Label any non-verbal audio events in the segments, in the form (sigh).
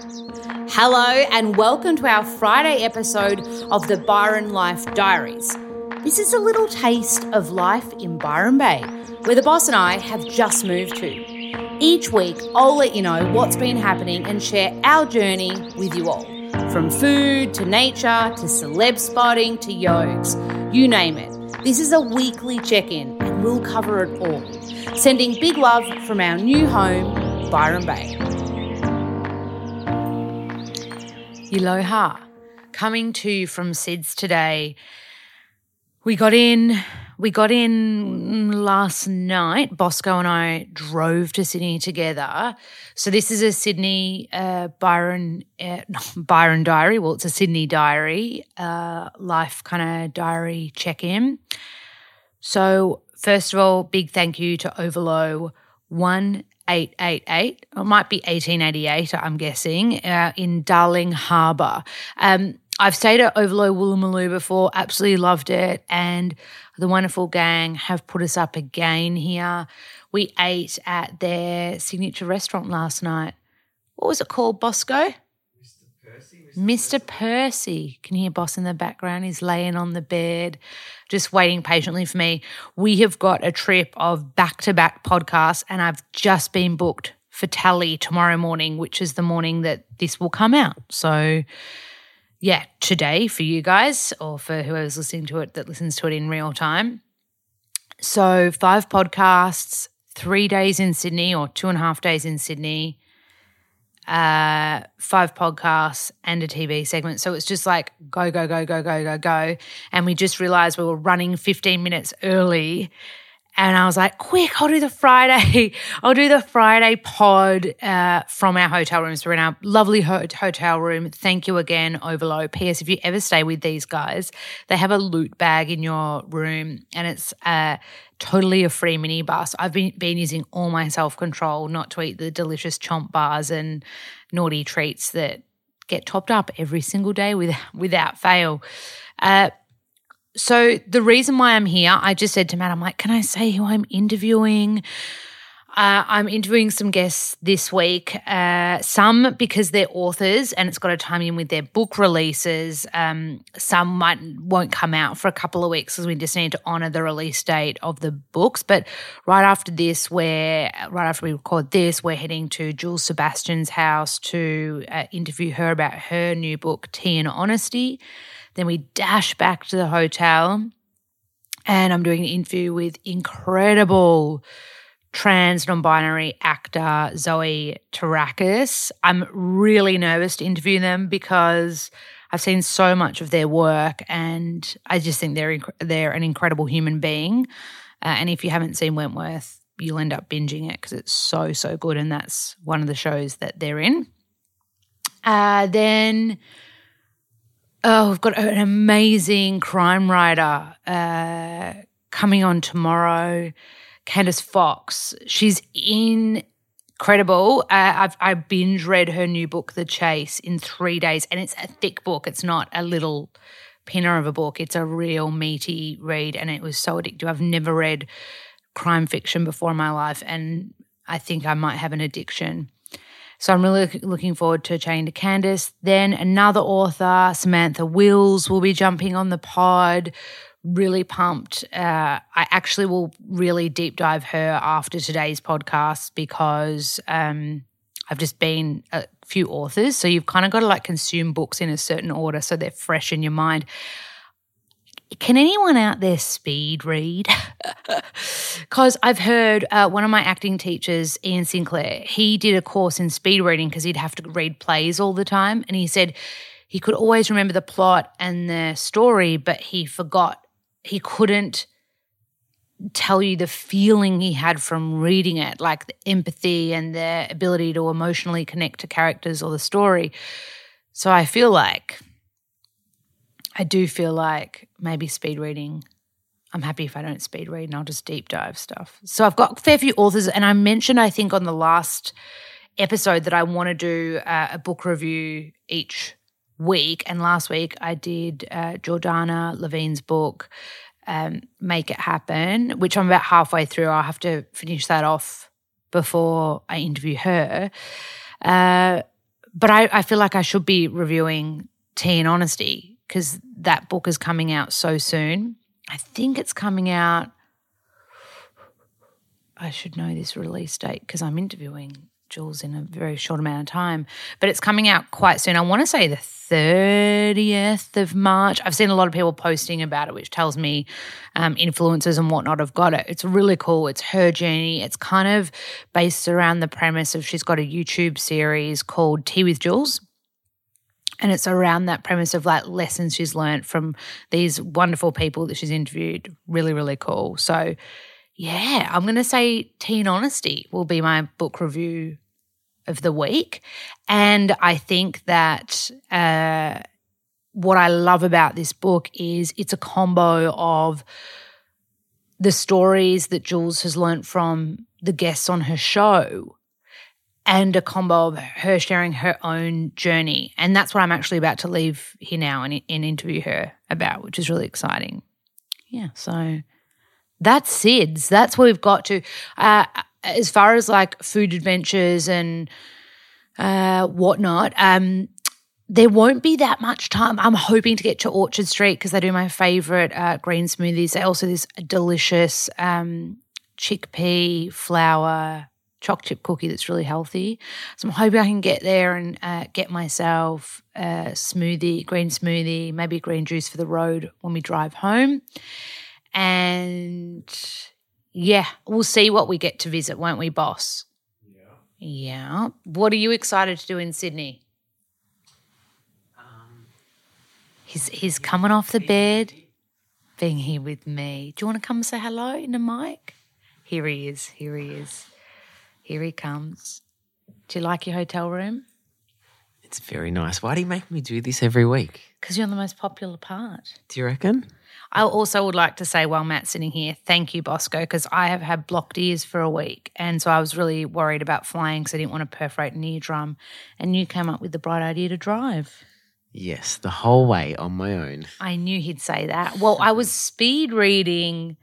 Hello, and welcome to our Friday episode of the Byron Life Diaries. This is a little taste of life in Byron Bay, where the boss and I have just moved to. Each week, I'll let you know what's been happening and share our journey with you all. From food to nature to celeb spotting to yoges, you name it. This is a weekly check in, and we'll cover it all. Sending big love from our new home, Byron Bay. Aloha. Coming to you from SIDS today. We got in, we got in last night. Bosco and I drove to Sydney together. So this is a Sydney uh, Byron uh, (laughs) Byron diary. Well, it's a Sydney diary, uh, life kind of diary check in. So first of all, big thank you to Ovolo one 888, it might be 1888, I'm guessing, uh, in Darling Harbour. Um, I've stayed at Ovolo Woolloomooloo before, absolutely loved it. And the wonderful gang have put us up again here. We ate at their signature restaurant last night. What was it called, Bosco? Mr. Percy. Can hear Boss in the background? He's laying on the bed, just waiting patiently for me. We have got a trip of back to back podcasts, and I've just been booked for Tally tomorrow morning, which is the morning that this will come out. So, yeah, today for you guys, or for whoever's listening to it that listens to it in real time. So, five podcasts, three days in Sydney, or two and a half days in Sydney uh, five podcasts and a TV segment. So it's just like go, go, go, go, go, go, go. And we just realized we were running 15 minutes early. And I was like, quick, I'll do the Friday. (laughs) I'll do the Friday pod uh, from our hotel rooms. We're in our lovely ho- hotel room. Thank you again, Ovolo. P.S. If you ever stay with these guys, they have a loot bag in your room and it's uh, totally a free mini bus. I've been, been using all my self control not to eat the delicious chomp bars and naughty treats that get topped up every single day with, (laughs) without fail. Uh, so the reason why I'm here, I just said to Matt, I'm like, can I say who I'm interviewing? Uh, I'm interviewing some guests this week, uh, some because they're authors and it's got to time in with their book releases. Um, some might won't come out for a couple of weeks because we just need to honour the release date of the books. But right after this, we're right after we record this, we're heading to Jules Sebastian's house to uh, interview her about her new book, Tea and Honesty. Then we dash back to the hotel, and I'm doing an interview with incredible trans non binary actor Zoe Terakes. I'm really nervous to interview them because I've seen so much of their work and I just think they're, inc- they're an incredible human being. Uh, and if you haven't seen Wentworth, you'll end up binging it because it's so, so good. And that's one of the shows that they're in. Uh, then, oh, we've got an amazing crime writer uh, coming on tomorrow. Candice Fox. She's incredible. Uh, I've I binge read her new book, The Chase, in three days, and it's a thick book. It's not a little pinner of a book. It's a real meaty read, and it was so addictive. I've never read crime fiction before in my life, and I think I might have an addiction. So I'm really looking forward to chatting to Candice. Then another author, Samantha Wills, will be jumping on the pod really pumped. Uh, I actually will really deep dive her after today's podcast because um, I've just been a few authors. So you've kind of got to like consume books in a certain order so they're fresh in your mind. Can anyone out there speed read? (laughs) Because I've heard uh, one of my acting teachers, Ian Sinclair, he did a course in speed reading because he'd have to read plays all the time. And he said he could always remember the plot and the story, but he forgot he couldn't tell you the feeling he had from reading it, like the empathy and the ability to emotionally connect to characters or the story. So I feel like, I do feel like maybe speed reading. I'm happy if I don't speed read and I'll just deep dive stuff. So I've got a fair few authors, and I mentioned, I think, on the last episode that I want to do uh, a book review each week. And last week I did uh, Jordana Levine's book, um, Make It Happen, which I'm about halfway through. I'll have to finish that off before I interview her. Uh, but I, I feel like I should be reviewing Tea and Honesty because that book is coming out so soon. I think it's coming out. I should know this release date because I'm interviewing Jules in a very short amount of time, but it's coming out quite soon. I want to say the 30th of March. I've seen a lot of people posting about it, which tells me um, influencers and whatnot have got it. It's really cool. It's her journey. It's kind of based around the premise of she's got a YouTube series called Tea with Jules. And it's around that premise of like lessons she's learned from these wonderful people that she's interviewed. Really, really cool. So, yeah, I'm going to say Tea and Honesty will be my book review of the week. And I think that uh, what I love about this book is it's a combo of the stories that Jules has learned from the guests on her show and a combo of her sharing her own journey. And that's what I'm actually about to leave here now and, and interview her about, which is really exciting. Yeah, so that's SIDS. That's what we've got to. Uh, as far as like food adventures and uh, whatnot, um, there won't be that much time. I'm hoping to get to Orchard Street because they do my favorite uh, green smoothies. They also this delicious um, chickpea flour choc chip cookie that's really healthy. So I'm hoping I can get there and uh, get myself a smoothie, green smoothie, maybe green juice for the road when we drive home. And yeah, we'll see what we get to visit, won't we, boss? Yeah. Yeah. What are you excited to do in Sydney? Um, he's he's coming off the bed, being here with me. Do you want to come say hello in the mic? Here he is. Here he is. Here he comes. Do you like your hotel room? It's very nice. Why do you make me do this every week? Because you're on the most popular part. Do you reckon? I also would like to say, while Matt's sitting here, thank you, Bosco, because I have had blocked ears for a week. And so I was really worried about flying because I didn't want to perforate an eardrum. And you came up with the bright idea to drive. Yes, the whole way on my own. I knew he'd say that. Well, I was speed reading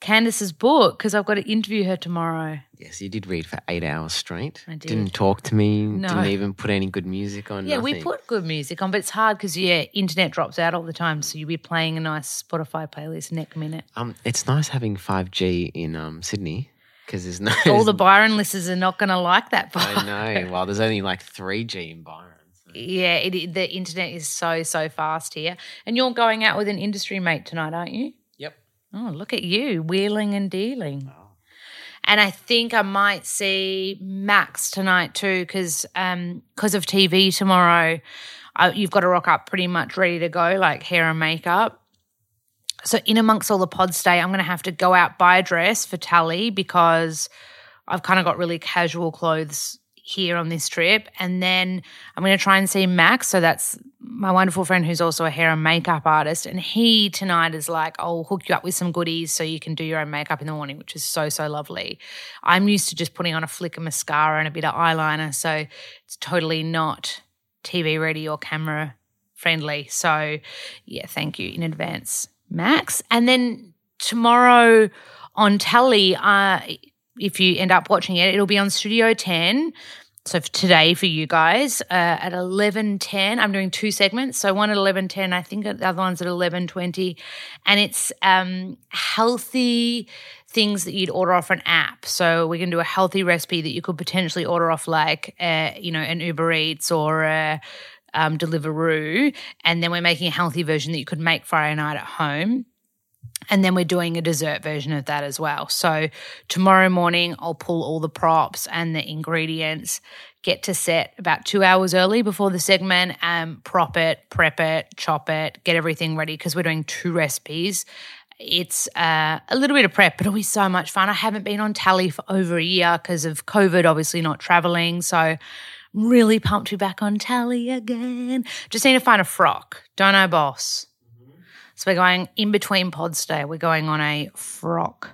Candice's book because I've got to interview her tomorrow. Yes, you did read for eight hours straight. I did. Didn't talk to me. No. Didn't even put any good music on. Yeah, we put good music on, but it's hard because yeah, internet drops out all the time. So you'll be playing a nice Spotify playlist next minute. Um, it's nice having five G in um Sydney because there's no. All the (laughs) Byron listeners are not going to like that. I know. Well, there's only like three G in Byron. so- Yeah, it, the internet is so so fast here, and you're going out with an industry mate tonight, aren't you? Oh, look at you wheeling and dealing. And I think I might see Max tonight too, because because um, of TV tomorrow, I, you've got to rock up pretty much ready to go, like hair and makeup. So in amongst all the pod stay, I'm going to have to go out buy a dress for Tally because I've kind of got really casual clothes here on this trip, and then I'm going to try and see Max. So that's my wonderful friend who's also a hair and makeup artist, and he tonight is like, "I'll hook you up with some goodies so you can do your own makeup in the morning," which is so so lovely. I'm used to just putting on a flick of mascara and a bit of eyeliner, so it's totally not TV ready or camera friendly. So yeah, thank you in advance, Max. And then tomorrow on Tally, uh, if you end up watching it, it'll be on Studio 10. So for today for you guys uh, at 11.10, I'm doing two segments. So one at 11.10, I think the other one's at 11.20. And it's um, healthy things that you'd order off an app. So we can do a healthy recipe that you could potentially order off like, uh, you know, an Uber Eats or a um, Deliveroo. And then we're making a healthy version that you could make Friday night at home. And then we're doing a dessert version of that as well. So tomorrow morning, I'll pull all the props and the ingredients, get to set about two hours early before the segment, and prop it, prep it, chop it, get everything ready because we're doing two recipes. It's uh, a little bit of prep, but it'll be so much fun. I haven't been on tally for over a year because of COVID, obviously not traveling. So really pumped to be back on tally again. Just need to find a frock. Don't know, boss. So we're going in between pod stay. We're going on a frock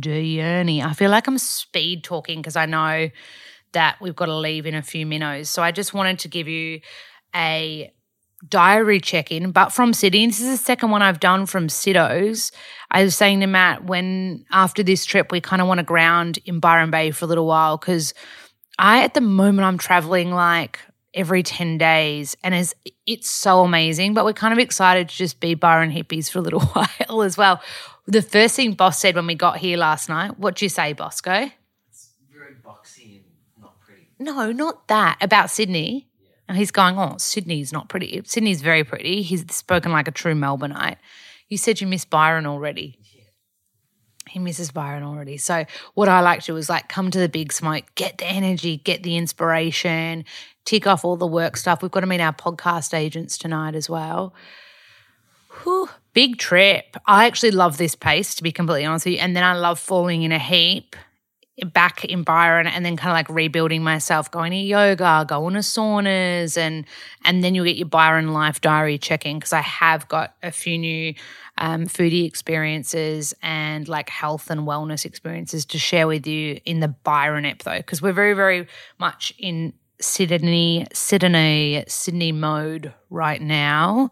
journey. I feel like I'm speed talking because I know that we've got to leave in a few minutes. So I just wanted to give you a diary check-in, but from Sydney. This is the second one I've done from Siddos. I was saying to Matt when after this trip we kind of want to ground in Byron Bay for a little while because I at the moment I'm traveling like every 10 days and is it's so amazing but we're kind of excited to just be byron hippies for a little (laughs) while as well. The first thing boss said when we got here last night what do you say bosco? It's very boxy and not pretty. no not that about sydney. And he's going oh sydney's not pretty. Sydney's very pretty. He's spoken like a true melbourneite you said you miss byron already he misses Byron already. So what I like to do is like come to the big smoke, get the energy, get the inspiration, tick off all the work stuff. We've got to meet our podcast agents tonight as well. Whew, big trip. I actually love this pace, to be completely honest with you. And then I love falling in a heap back in Byron and then kind of like rebuilding myself, going to yoga, going to saunas, and and then you'll get your Byron life diary checking because I have got a few new um, foodie experiences and like health and wellness experiences to share with you in the Byron ep though, because we're very, very much in Sydney, Sydney, Sydney mode right now.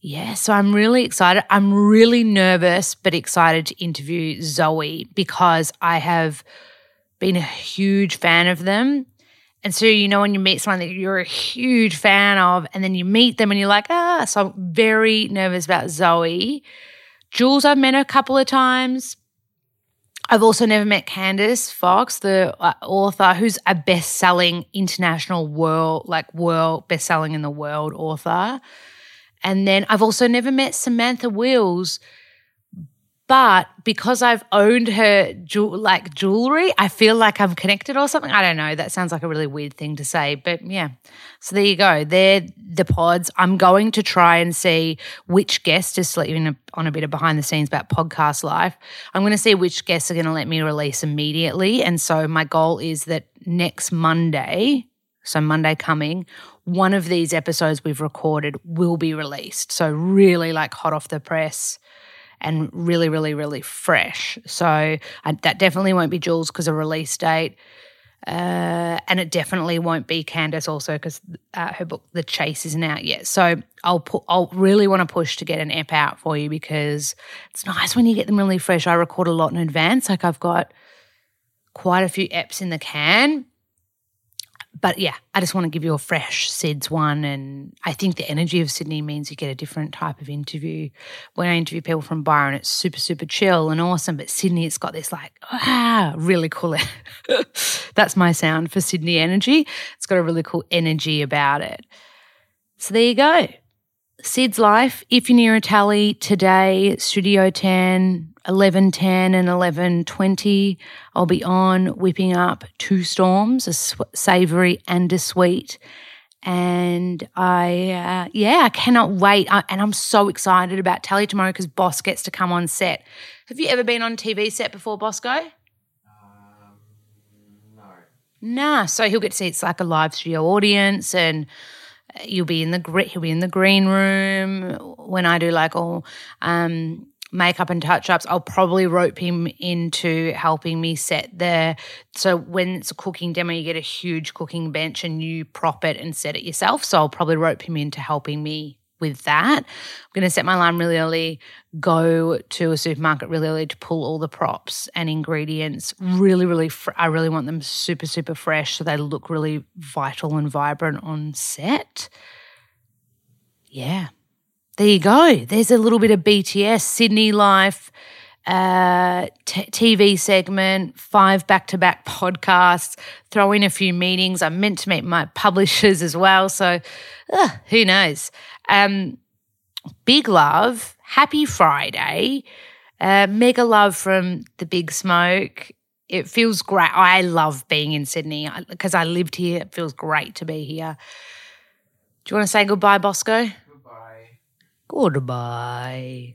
Yeah, so I'm really excited. I'm really nervous, but excited to interview Zoe because I have been a huge fan of them. And so, you know, when you meet someone that you're a huge fan of, and then you meet them and you're like, ah, so I'm very nervous about Zoe. Jules, I've met a couple of times. I've also never met Candice Fox, the uh, author who's a best selling international world, like world best selling in the world author. And then I've also never met Samantha Wills, but because I've owned her jewel, like jewelry, I feel like I'm connected or something. I don't know. That sounds like a really weird thing to say, but yeah. So there you go. They're the pods. I'm going to try and see which guest, just to let you in on a bit of behind the scenes about podcast life. I'm going to see which guests are going to let me release immediately. And so my goal is that next Monday, so Monday coming, one of these episodes we've recorded will be released. So really like hot off the press and really, really, really fresh. So that definitely won't be Jules because of release date. Uh, and it definitely won't be Candice also because uh, her book The Chase isn't out yet. So I'll pu- I'll really want to push to get an app out for you because it's nice when you get them really fresh. I record a lot in advance. Like I've got quite a few apps in the can but yeah, I just want to give you a fresh SIDS one. And I think the energy of Sydney means you get a different type of interview. When I interview people from Byron, it's super, super chill and awesome. But Sydney, it's got this like, ah, really cool. (laughs) That's my sound for Sydney energy. It's got a really cool energy about it. So there you go. Sid's Life, if you're near a tally today, Studio 10, 1110 and 1120, I'll be on whipping up two storms, a sw- savory and a sweet. And I, uh, yeah, I cannot wait. I, and I'm so excited about Tally tomorrow because Boss gets to come on set. Have you ever been on TV set before, Bosco? Um, no. Nah. So he'll get to see it's like a live studio audience and you'll be in the he'll be in the green room when I do like all um, makeup and touch ups. I'll probably rope him into helping me set the so when it's a cooking demo, you get a huge cooking bench and you prop it and set it yourself. So I'll probably rope him into helping me with that. I'm going to set my alarm really early, go to a supermarket really early to pull all the props and ingredients. Really, really, fr- I really want them super, super fresh so they look really vital and vibrant on set. Yeah. There you go. There's a little bit of BTS, Sydney life, uh, t- TV segment, five back to back podcasts, throw in a few meetings. I'm meant to meet my publishers as well. So uh, who knows? Um, big love. Happy Friday. Uh, mega love from the Big Smoke. It feels great. I love being in Sydney because I lived here. It feels great to be here. Do you want to say goodbye, Bosco? Goodbye.